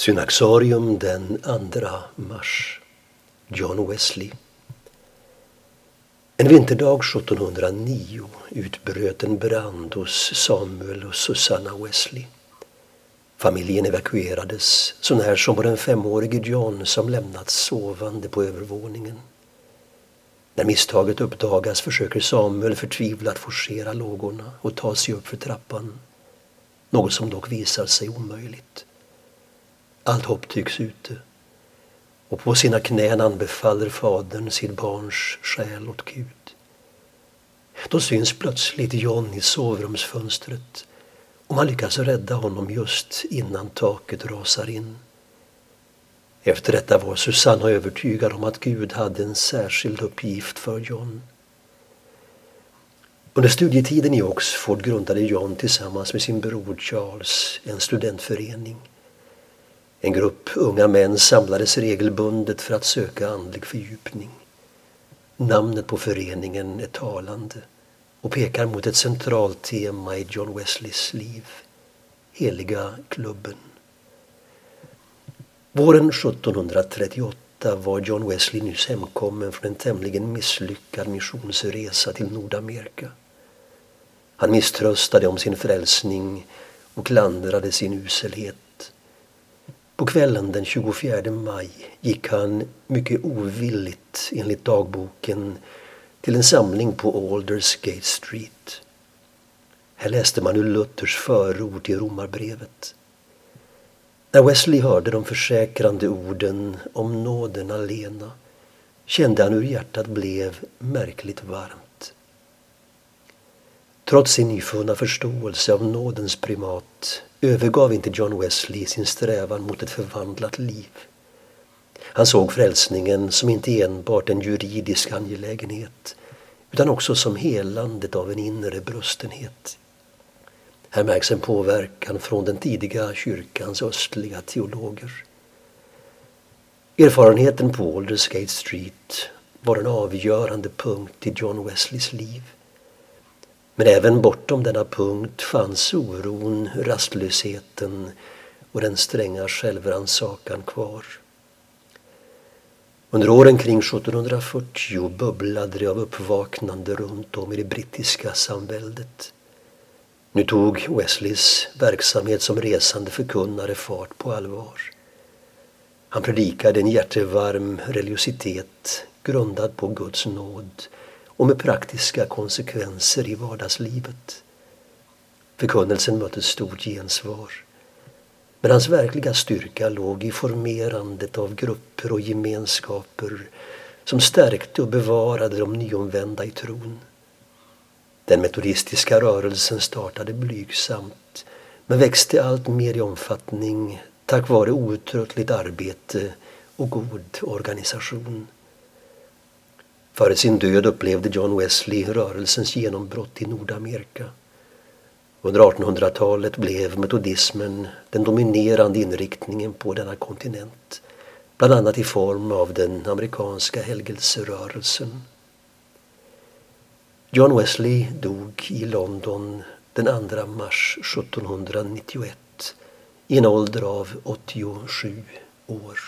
Synaxarium den 2 mars. John Wesley. En vinterdag 1709 utbröt en brand hos Samuel och Susanna Wesley. Familjen evakuerades så när som på den femårige John som lämnats sovande på övervåningen. När misstaget uppdagas försöker Samuel förtvivlat forcera lågorna och ta sig upp för trappan. Något som dock visar sig omöjligt. Allt hopp tycks ute och på sina knän anbefaller fadern sitt barns själ åt Gud. Då syns plötsligt John i sovrumsfönstret och man lyckas rädda honom just innan taket rasar in. Efter detta var Susanna övertygad om att Gud hade en särskild uppgift för John. Under studietiden i Oxford grundade John tillsammans med sin bror Charles en studentförening. En grupp unga män samlades regelbundet för att söka andlig fördjupning. Namnet på föreningen är talande och pekar mot ett centralt tema i John Wesleys liv. Heliga klubben. Våren 1738 var John Wesley nyss hemkommen från en tämligen misslyckad missionsresa till Nordamerika. Han misströstade om sin frälsning och klandrade sin uselhet. På kvällen den 24 maj gick han mycket ovilligt enligt dagboken till en samling på Aldersgate Street. Här läste man ur Luthers förord till Romarbrevet. När Wesley hörde de försäkrande orden om nåden alena kände han hur hjärtat blev märkligt varmt. Trots sin nyfunna förståelse av nådens primat övergav inte John Wesley sin strävan mot ett förvandlat liv. Han såg frälsningen som inte enbart en juridisk angelägenhet utan också som helandet av en inre brustenhet. Här märks en påverkan från den tidiga kyrkans östliga teologer. Erfarenheten på Aldersgate Street var en avgörande punkt i John Wesleys liv. Men även bortom denna punkt fanns oron, rastlösheten och den stränga självrannsakan kvar. Under åren kring 1740 bubblade det av uppvaknande runt om i det brittiska samväldet. Nu tog Wesleys verksamhet som resande förkunnare fart på allvar. Han predikade en hjärtevarm religiositet grundad på Guds nåd och med praktiska konsekvenser i vardagslivet. Förkunnelsen mötte stort gensvar. Men hans verkliga styrka låg i formerandet av grupper och gemenskaper som stärkte och bevarade de nyomvända i tron. Den metodistiska rörelsen startade blygsamt men växte allt mer i omfattning tack vare outtröttligt arbete och god organisation. Före sin död upplevde John Wesley rörelsens genombrott i Nordamerika. Under 1800-talet blev metodismen den dominerande inriktningen på denna kontinent bland annat i form av den amerikanska helgelserörelsen. John Wesley dog i London den 2 mars 1791 i en ålder av 87 år.